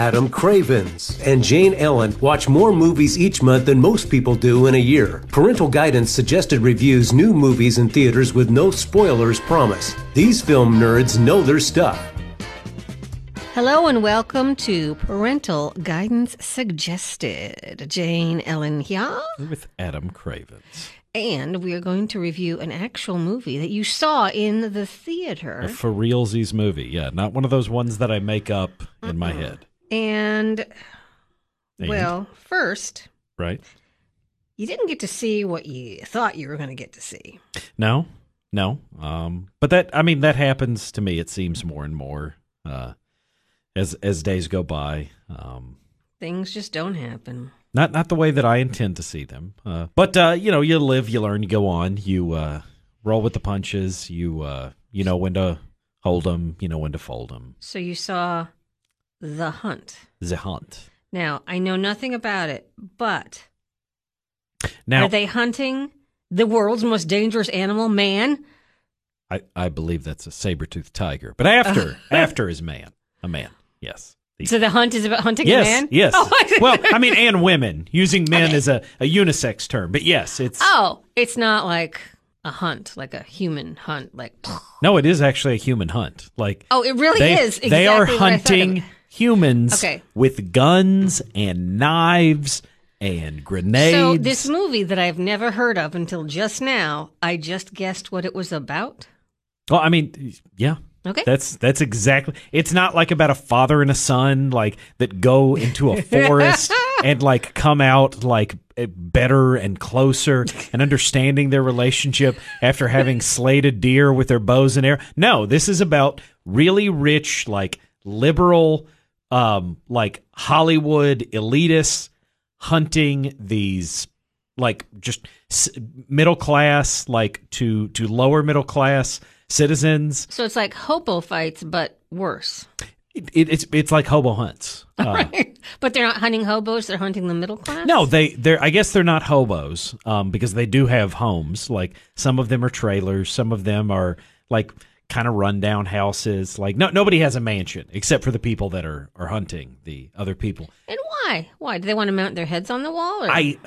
Adam Cravens. And Jane Ellen watch more movies each month than most people do in a year. Parental Guidance suggested reviews new movies in theaters with no spoilers promise. These film nerds know their stuff. Hello and welcome to Parental Guidance Suggested. Jane Ellen here. With Adam Cravens. And we are going to review an actual movie that you saw in the theater. A for realsies movie. Yeah, not one of those ones that I make up in my head. And, And? well, first, Right? you didn't get to see what you thought you were going to get to see. No, no. Um, but that I mean that happens to me. It seems more and more uh, as as days go by. Um, Things just don't happen. not not the way that I intend to see them. Uh, but uh, you know, you live, you learn, you go on. You uh, roll with the punches. You uh, you know when to hold them. You know when to fold them. So you saw The Hunt. The hunt. Now, I know nothing about it, but Now are they hunting the world's most dangerous animal, man? I, I believe that's a saber toothed tiger. But after after is man. A man. Yes. So the hunt is about hunting yes. a man? Yes. Oh, well, I mean, and women using men as a, a unisex term. But yes, it's oh, it's not like a hunt, like a human hunt. Like, no, it is actually a human hunt. Like oh, it really they, is. Exactly they are hunting. Humans Okay. with guns and knives and grenades. So this movie that I've never heard of until just now, I just guessed what it was about. well, I mean, yeah. Okay. That's that's exactly. It's not like about a father and a son like that go into a forest and like come out like eh, better and closer and understanding their relationship after having slayed a deer with their bows and arrows. No, this is about really rich like liberal um like Hollywood elitists hunting these like just s- middle class like to to lower middle class citizens So it's like hobo fights, but worse. it, it, it's it's like hobo hunts. Uh, but they're not hunting hobos; they're hunting the middle class. no, they they're I guess they're not hobos um, because they do have homes. Like some of them are trailers, some of them are like kind of rundown houses. Like no nobody has a mansion except for the people that are are hunting the other people. And why? Why do they want to mount their heads on the wall? Or? I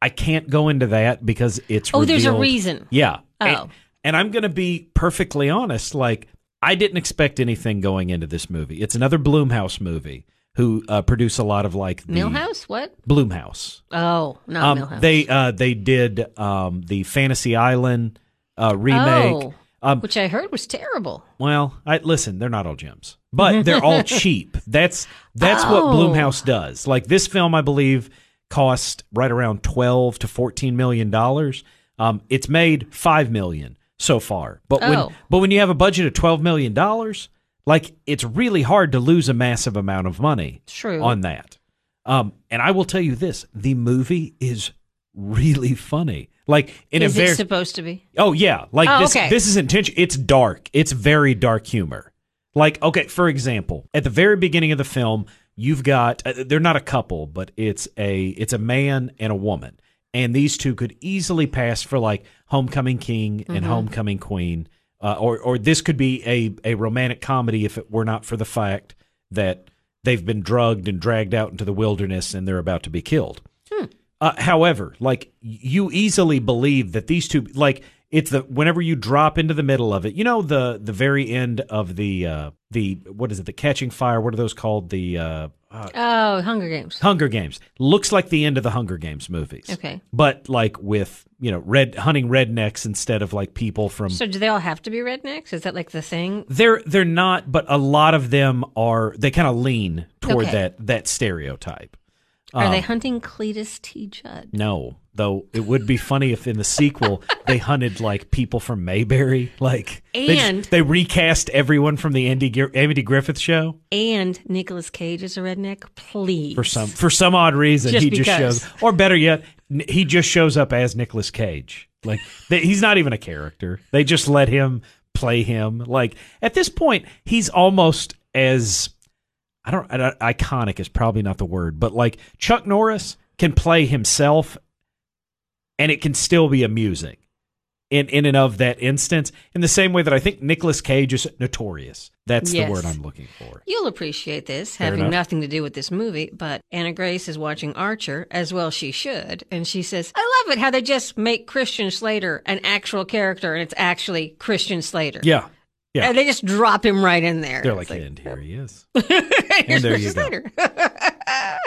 I can't go into that because it's oh, there's a reason. Yeah. Oh. And, and I'm going to be perfectly honest. Like, I didn't expect anything going into this movie. It's another Blumhouse movie who uh, produce a lot of like the Millhouse? What? Blumhouse. Oh, not Um, Millhouse. they uh, they did um, the Fantasy Island uh, remake. Oh, Um, which I heard was terrible. well, I listen. They're not all gems, but they're all cheap. That's that's what Oh. Blumhouse does. Like this film, I believe cost right around twelve to fourteen million dollars. Um, it's made five million so far, but when Oh. but when you have a budget of twelve million dollars, like it's really hard to lose a massive amount of money True. on that. Um, and I will tell you this: the movie is really funny. Like in Is a very supposed to be? Oh yeah, like Oh, this. okay. This is intention. It's dark. It's very dark humor. Like okay, for example, at the very beginning of the film, you've got uh, they're not a couple, but it's a it's a man and a woman, and these two could easily pass for like homecoming king Mm-hmm. and homecoming queen, uh, or or this could be a a romantic comedy if it were not for the fact that they've been drugged and dragged out into the wilderness and they're about to be killed. Uh, however, like you easily believe that these two, like it's the whenever you drop into the middle of it, you know the the very end of the uh, the what is it? The Catching Fire. What are those called? The uh, uh, Oh, Hunger Games. Hunger Games. Looks like the end of the Hunger Games movies. Okay. but like with you know red hunting rednecks instead of like people from. So do they all have to be rednecks? Is that like the thing? they're they're not, but a lot of them are. They kind of lean toward Okay. that that stereotype. Are Um, they hunting Cletus T. Judd? No, though it would be funny if in the sequel they hunted like people from Mayberry, like they, just- And- they recast everyone from the Andy Andy Griffith show And Nicolas Cage is a redneck? Please. for some for some odd reason Just he just shows, or better yet, he just shows up as Nicolas Cage. Like they, he's not even a character; they just let him play him. Like at this point, he's almost as I don't, I don't iconic is probably not the word, but like Chuck Norris can play himself and it can still be amusing. in in and of that instance. In the same way that I think Nicolas Cage is notorious. That's Yes. the word I'm looking for. You'll appreciate this, Fair having enough. nothing to do with this movie, but Anna Grace is watching Archer, as well she should, and she says, I love it how they just make Christian Slater an actual character, and it's actually Christian Slater. Yeah. Yeah. And they just drop him right in there. They're It's like, and here he is. Here's there you go.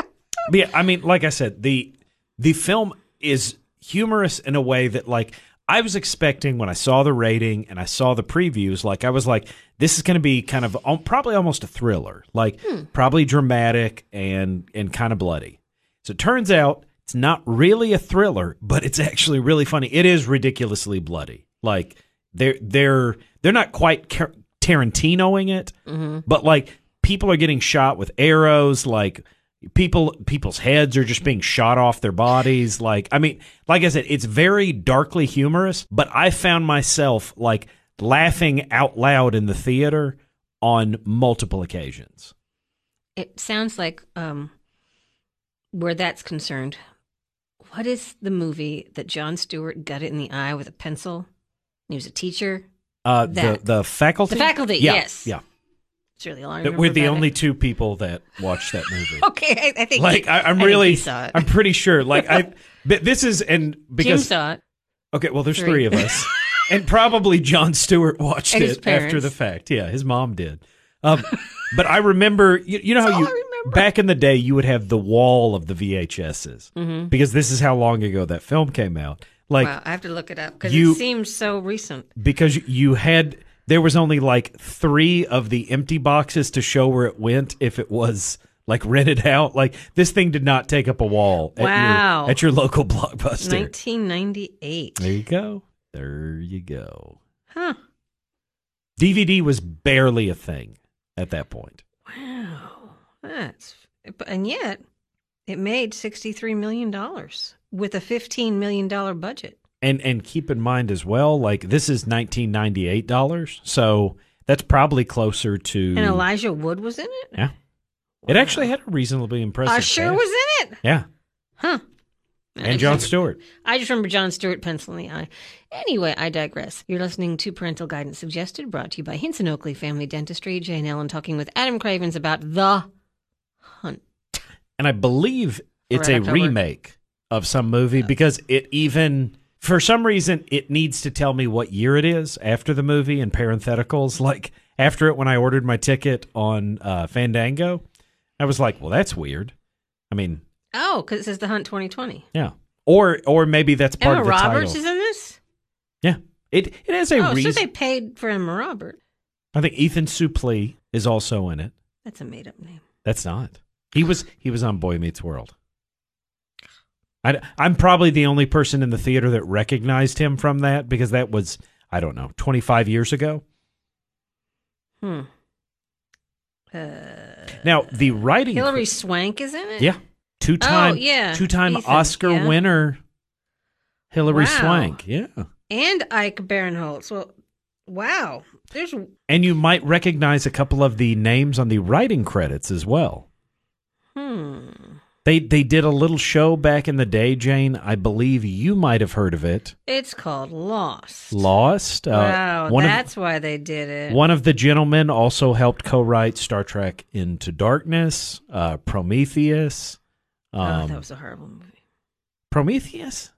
But yeah, I mean, like I said, the the film is humorous in a way that like I was expecting when I saw the rating and I saw the previews, like I was like, this is going to be kind of um, probably almost a thriller, like probably dramatic and and kind of bloody. So it turns out it's not really a thriller, but it's actually really funny. It is ridiculously bloody. Like they're they're they're not quite Car- Tarantinoing it, but like people are getting shot with arrows, like people people's heads are just being shot off their bodies like i mean like i said it's very darkly humorous but i found myself like laughing out loud in the theater on multiple occasions It sounds like, um, where that's concerned, what is the movie that Jon Stewart got it in the eye with a pencil? He was a teacher. Uh the the faculty The Faculty, yeah, yes. yeah It's really all I That we're the only two people that watched that movie Okay, I, I think like I, i'm think really saw it. i'm pretty sure like i but this is and Jim because saw it. Okay, well, there's Three. three, of us, and probably Jon Stewart watched And it after the fact. Yeah, his mom did. Um, but I remember, you, you know how you all I remember. back in the day you would have the wall of the VHSs Mm-hmm. because this is how long ago that film came out. Like wow, I have to look it up because it seems so recent. because you had there was only like three of the empty boxes to show where it went if it was like rented out. Like this thing did not take up a wall at Wow. your at your local blockbuster. 1998. There you go. There you go. Huh. DVD was barely a thing at that point. Wow. That's and yet it made 63 million dollars with a 15 million dollar budget. And and keep in mind as well, like this is nineteen ninety eight dollars, so that's probably closer to. And Elijah Wood was in it? yeah, it actually had a reasonably impressive. I sure cast. was in it. Yeah, Huh. and Jon Stewart. I just remember Jon Stewart pencil in the eye. Anyway, I digress. You're listening to Parental Guidance Suggested, brought to you by Hinson Oakley Family Dentistry. Jane Ellen talking with Adam Cravens about The Hunt. and I believe it's a October. remake of some movie because it even for some reason it needs to tell me what year it is after the movie in parentheticals. Like after it, when I ordered my ticket on uh, Fandango, I was like, "Well, that's weird." I mean, Oh, because it says The Hunt 2020. yeah, or or maybe that's part Emma of the Roberts title. is in this? yeah, it it has a oh, reason. so they paid for Emma Roberts. I think Ethan Suplee is also in it. That's a made up name. That's not. He was he was on Boy Meets World. I, I'm probably the only person in the theater that recognized him from that because that was I don't know 25 years ago. Hmm. Now the writing, Hilary Swank is in it? yeah, two time Oh, yeah. two time Oscar yeah. winner, Hilary Wow. Swank, yeah, And Ike Barinholtz. Well, wow. There's and you might recognize a couple of the names on the writing credits as well. hmm. They they did a little show back in the day, Jane. I believe you might have heard of it. It's called Lost. Lost. Uh, wow, one of- that's why they did it. One of the gentlemen also helped co-write Star Trek Into Darkness, uh, Prometheus. oh, Um, that was a horrible movie. Prometheus?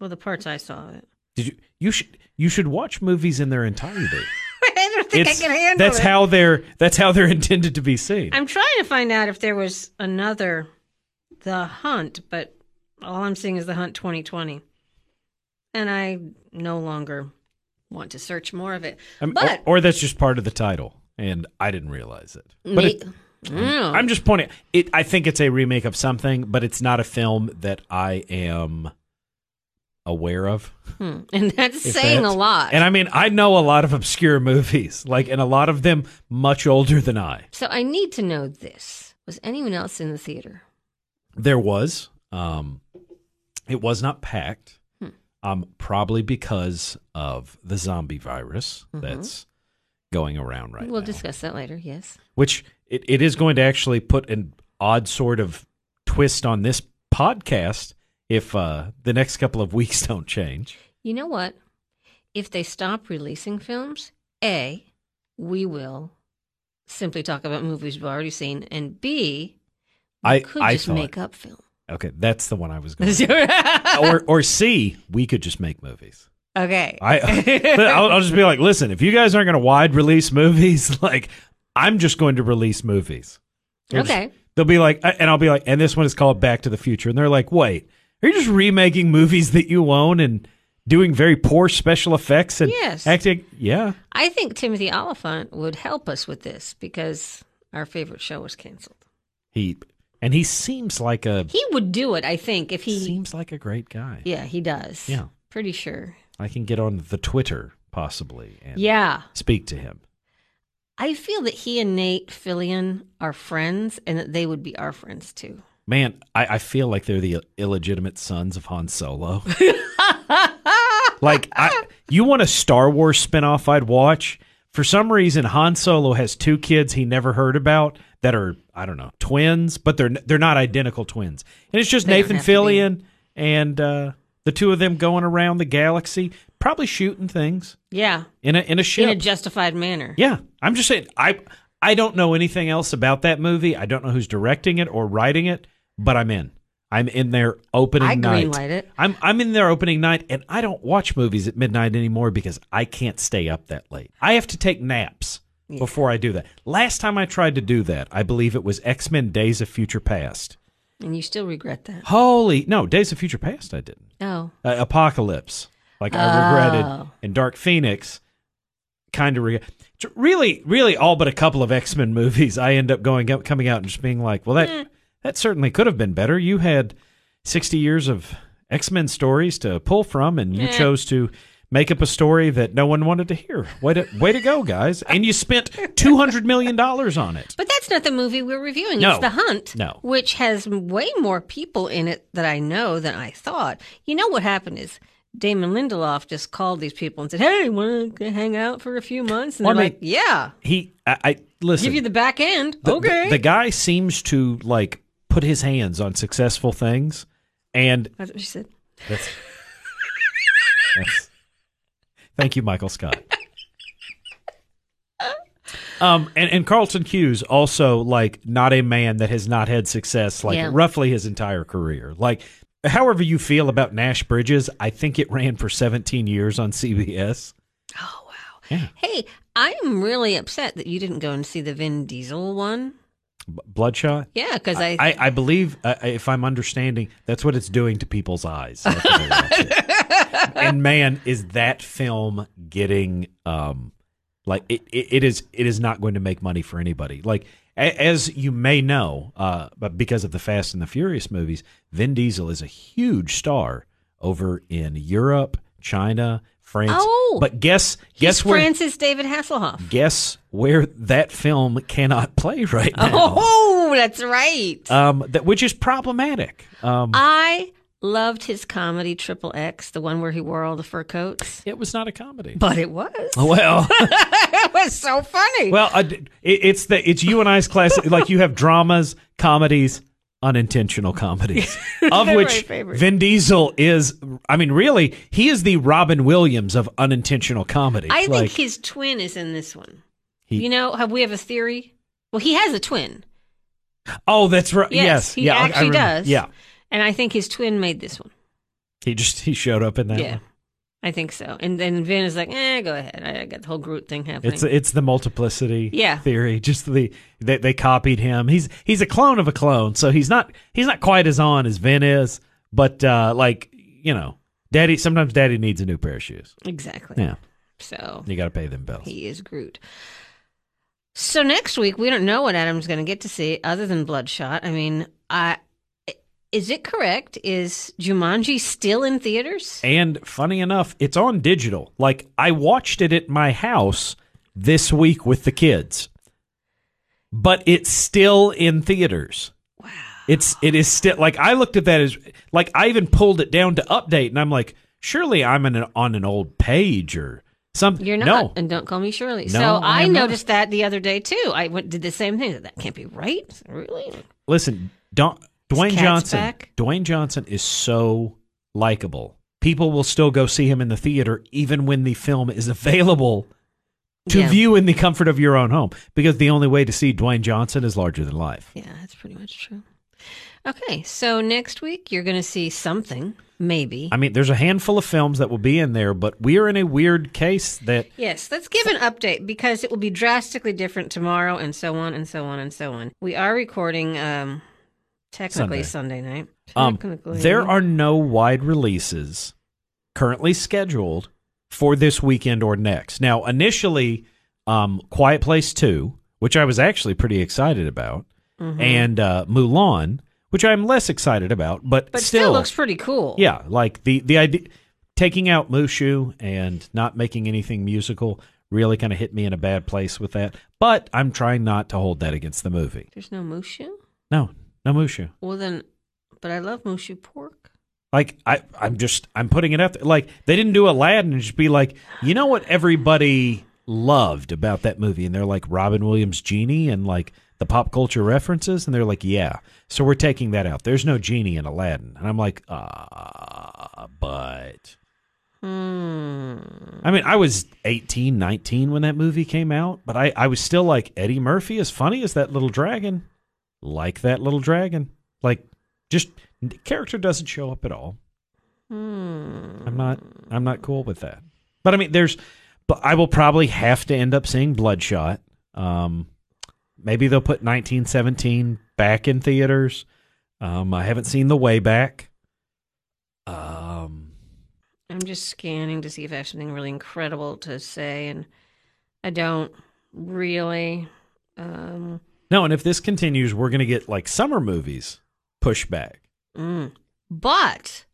Well, the parts I saw of it. Did you? You should. You should watch movies in their entirety. I don't think It's- I can handle that's it. how they're. That's how they're intended to be seen. I'm trying to find out if there was another The Hunt, but all I'm seeing is The Hunt 2020. And I no longer want to search more of it. Um, but or, or that's just part of the title, and I didn't realize it. But me, it, Mm. I'm just pointing. It. I think it's a remake of something, but it's not a film that I am aware of. Hmm. and that's saying that's- a lot. And I mean, I know a lot of obscure movies, like, and a lot of them much older than I. so I need to know this. Was anyone else in the theater? There was, um, it was not packed, Hmm. um, probably because of the zombie virus Mhm. that's going around right we'll now. discuss that later. Yes. Which it, it is going to actually put an odd sort of twist on this podcast if uh, the next couple of weeks don't change. You know what? if they stop releasing films, A, we will simply talk about movies we've already seen, and B, I could I just thought, make up film. okay, that's the one I was going. to or or C, we could just make movies. okay. I I'll, I'll just be like, listen, if you guys aren't going to wide release movies, like I'm just going to release movies. Just- Okay. they'll be like, and I'll be like, and this one is called Back to the Future, and they're like, wait, are you just remaking movies that you own and doing very poor special effects and Yes. acting? Yeah, I think Timothy Olyphant would help us with this because our favorite show was canceled. he and he seems like a He would do it, I think, if he. seems like a great guy. Yeah, he does. Yeah. Pretty sure. I can get on the Twitter possibly and Yeah. speak to him. I feel that he and Nate Fillion are friends and that they would be our friends too. Man, I, I feel like they're the illegitimate sons of Han Solo. like, I, you want a Star Wars spinoff I'd watch? For some reason, Han Solo has two kids he never heard about that are I don't know twins, but they're they're not identical twins, and it's just They Nathan have to be. Fillion and uh, the two of them going around the galaxy, probably shooting things Yeah. in a in a ship. In a justified manner. Yeah, I'm just saying. I I don't know anything else about that movie. I don't know who's directing it or writing it, but I'm in. I'm in there opening I night. greenlight it. I'm I'm in there opening night, and I don't watch movies at midnight anymore because I can't stay up that late. I have to take naps before I do that. Last time I tried to do that, I believe it was X Men: Days of Future Past. And you still regret that. Holy no, Days of Future Past. I didn't. Oh. Uh, Apocalypse, like I regretted, Oh. and Dark Phoenix, kind of regret. Really, really, all but a couple of X Men movies. I end up going up, coming out, and just being like, "Well, that Eh. That certainly could have been better." You had sixty years of X Men stories to pull from, and you Eh. chose to make up a story that no one wanted to hear. Way to way to go, guys! And you spent two hundred million dollars on it. But that's not the movie we're reviewing. No. It's The Hunt. No. Which has way more people in it that I know than I thought. You know what happened is Damon Lindelof just called these people and said, Hey, want to hang out for a few months? And Well, they're I mean, like, Yeah. He, I, I listen. Give you the back end. the, okay. the, the guy seems to like put his hands on successful things, and That's what she said. That's, that's thank you, Michael Scott. Um, and, and Carlton Cuse also like not a man that has not had success like Yeah. roughly his entire career. Like, however you feel about Nash Bridges, I think it ran for 17 years on CBS. Oh, wow. Yeah. Hey, I'm really upset that you didn't go and see the Vin Diesel one. Bloodshot. Yeah, because I, I, I believe, uh, if I'm understanding, that's what it's doing to people's eyes. after they watch it. and man, is that film getting um, like it, it, it is it is not going to make money for anybody. Like a, as you may know, uh, but because of the Fast and the Furious movies, Vin Diesel is a huge star over in Europe, China, France. Oh. but guess guess where Francis David Hasselhoff. guess where that film cannot play right now. Oh, that's right. um, that which is problematic. Um, I loved his comedy Triple X, the one where he wore all the fur coats. it was not a comedy. But it was. Well, it was so funny. well, uh, it, it's the it's you and I's class. Like you have dramas, comedies, unintentional comedies, of which. Vin Diesel is. I mean, really, he is the Robin Williams of unintentional comedy. I think his twin is in this one. He- you know, have we have a theory? Well, he has a twin. oh, that's right. Yes, Yes, he yeah, actually does. Yeah, And I think his twin made this one. he just he showed up in that. yeah. one. I think so. And then Vin is like, eh, go ahead. I got the whole Groot thing happening. It's it's the multiplicity Yeah. theory. Just the they, they copied him. He's he's a clone of a clone, so he's not he's not quite as on as Vin is. But uh, like you know, Daddy sometimes Daddy needs a new pair of shoes. exactly. Yeah, So you got to pay them bills. he is Groot. So next week we don't know what Adam's going to get to see other than Bloodshot. I mean, I is it correct? Is Jumanji still in theaters? And funny enough, it's on digital. Like I watched it at my house this week with the kids, but it's still in theaters. Wow. It's it is still like I looked at that as like I even pulled it down to update, and I'm like, surely I'm an, on an old page or something. You're not, No, and don't call me Shirley. No, so I I, am not. noticed that the other day too. I went, did the same thing. That can't be right. Really? listen, don't, Dwayne Johnson. back? Dwayne Johnson is so likable people will still go see him in the theater even when the film is available to Yeah. view in the comfort of your own home because the only way to see Dwayne Johnson is larger than life. Yeah, that's pretty much true. Okay, so next week you're going to see something, maybe. I mean, there's a handful of films that will be in there, but we're in a weird case that Yes, let's give an update because it will be drastically different tomorrow and so on and so on and so on. We are recording um technically Sunday, night. um, there are no wide releases currently scheduled for this weekend or next. Now, initially, um, Quiet Place 2, which I was actually pretty excited about, Mhm. and uh, Mulan, which I'm less excited about, but, but still, still, looks pretty cool. yeah, like the the idea taking out Mushu and not making anything musical really kind of hit me in a bad place with that. But I'm trying not to hold that against the movie. There's no mushu? No, no Mushu. Well then but I love mushu pork. Like I, I'm just I'm putting it out there. Like they didn't do Aladdin and just be like, you know what everybody loved about that movie, and they're like Robin Williams genie and like the pop culture references, and they're like, yeah. So we're taking that out. There's no genie in Aladdin, and I'm like, ah, but Hmm. I mean, I was 18, 19 when that movie came out, but I I was still like Eddie Murphy, as funny as that little dragon, like that little dragon, like just character doesn't show up at all. Hmm. I'm not I'm not cool with that. But I mean there's but I will probably have to end up seeing Bloodshot. Um maybe they'll put 1917 back in theaters. Um I haven't seen The Way Back. Um I'm just scanning to see if I have something really incredible to say and I don't really um no, and if this continues, we're going to get like summer movies pushed back. Mm. But,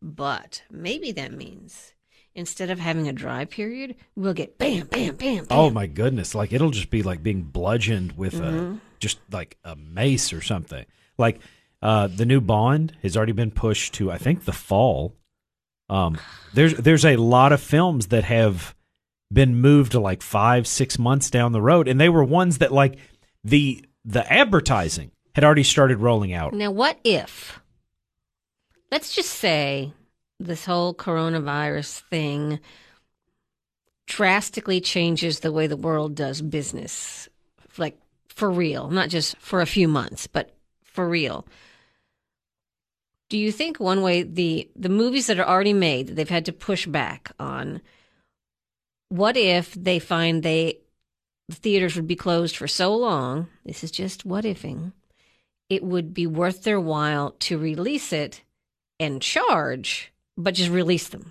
but maybe that means instead of having a dry period, we'll get bam, bam, bam, bam. Oh my goodness, like it'll just be like being bludgeoned with Mm-hmm. a just like a mace or something. Like uh the new Bond has already been pushed to I think the fall. Um there's there's a lot of films that have been moved to like 5 6 months down the road and they were ones that like the the advertising had already started rolling out. Now, what if, let's just say, this whole coronavirus thing drastically changes the way the world does business, like for real, not just for a few months, but for real. Do you think one way the the movies that are already made that they've had to push back on? What if they find they the theaters would be closed for so long? This is just what ifing it would be worth their while to release it and charge, but just release them.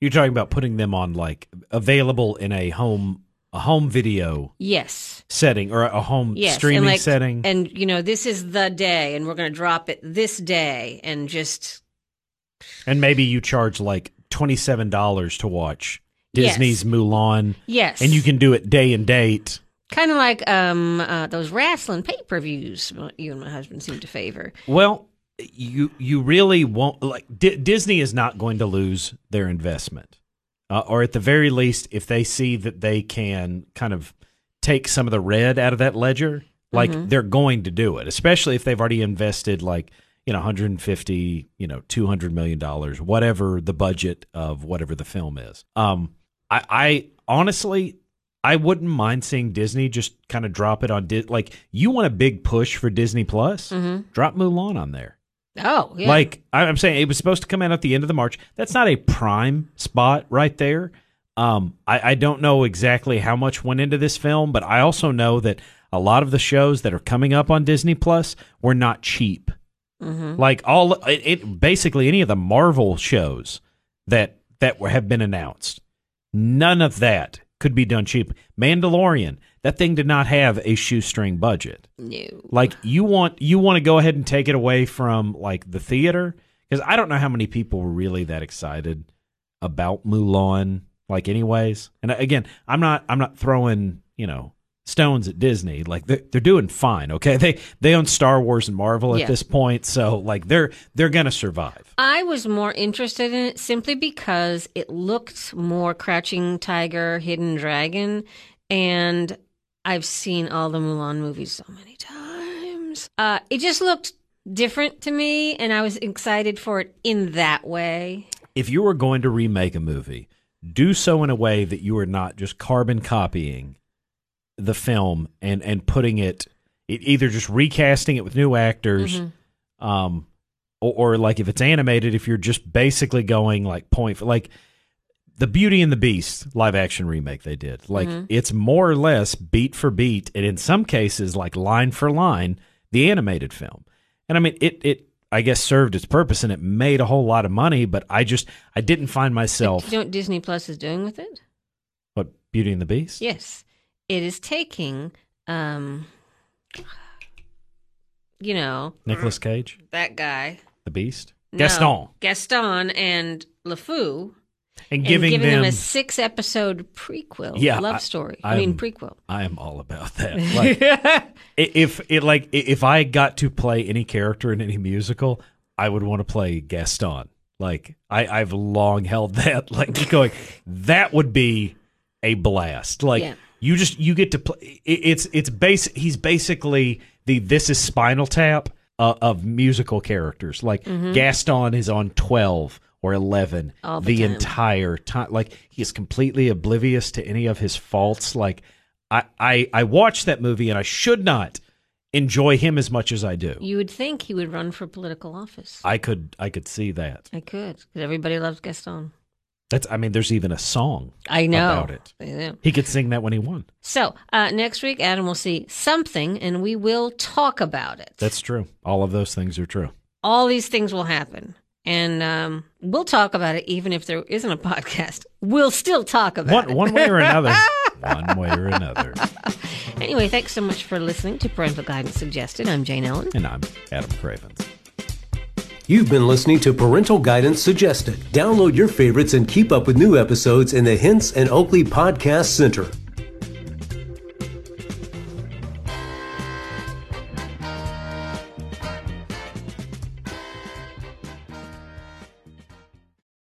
You're talking about putting them on like available in a home a home video Yes. setting or a home Yes. streaming and like, setting. And, you know, this is the day, and we're going to drop it this day, and just. And maybe you charge like twenty seven dollars to watch Yes. Disney's Mulan, Yes. and you can do it day and date. Kind of like um, uh, those wrestling pay per views you and my husband seem to favor. Well, you you really won't like D- Disney is not going to lose their investment, uh, or at the very least, if they see that they can kind of take some of the red out of that ledger, like they're going to do it. Especially if they've already invested like you know 150, you know 200 million dollars, whatever the budget of whatever the film is. Um, I, I honestly. I wouldn't mind seeing Disney just kind of drop it on Di- like you want a big push for Disney Plus, drop Mulan on there. Oh, yeah. Like I- I'm saying, it was supposed to come out at the end of the March. That's not a prime spot right there. Um, I, I don't know exactly how much went into this film, but I also know that a lot of the shows that are coming up on Disney Plus were not cheap. Like all it, it, basically any of the Marvel shows that that were, have been announced, none of that could be done cheap. Mandalorian, that thing did not have a shoestring budget no. like you want you want to go ahead and take it away from like the theater because i don't know how many people were really that excited about mulan like anyways and again i'm not i'm not throwing you know stones at disney like they're, they're doing fine okay they they own star wars and marvel at Yeah. this point so like they're they're gonna survive I was more interested in it simply because it looked more Crouching Tiger, Hidden Dragon, and I've seen all the Mulan movies so many times. Uh, it just looked different to me, and I was excited for it in that way. if you were going to remake a movie, do so in a way that you are not just carbon copying the film and and putting it, it either just recasting it with new actors, um, or, or like if it's animated, if you're just basically going like point for like the Beauty and the Beast live action remake they did. Like it's more or less beat for beat, and in some cases like line for line the animated film. And I mean it it I guess served its purpose and it made a whole lot of money, but I just I didn't find myself you know what Disney Plus is doing with it? what Beauty and the Beast. Yes, it is taking, um, you know, Nicolas Cage, that guy the Beast, No, Gaston, Gaston, and LeFou, and and giving, giving them. them a six-episode prequel, Yeah, love I- story. I, I'm- mean prequel. I am all about that. Like, i- if it like i- if I got to play any character in any musical, I would want to play Gaston. Like I, I've long held that. Like going, that would be a blast. Like Yeah. You just you get to play. It's it's base. He's basically the this is Spinal Tap uh, of musical characters. Like Gaston is on twelve or eleven Mm-hmm. All the the time. entire time. Like he is completely oblivious to any of his faults. Like I, I, I watched that movie and I should not enjoy him as much as I do. You would think he would run for political office. I could, I could see that. I could, because everybody loves Gaston. That's, I mean, there's even a song I know. about it. He could sing that when he won. So uh, next week, Adam will see something, and we will talk about it. That's true. All of those things are true. all these things will happen. And um, we'll talk about it even if there isn't a podcast. We'll still talk about One, it. one way or another. one way or another. Anyway, thanks so much for listening to Parental Guidance Suggested. I'm Jane Ellen. And I'm Adam Cravens. You've been listening to Parental Guidance Suggested. Download your favorites and keep up with new episodes in the Hints and Oakley Podcast Center.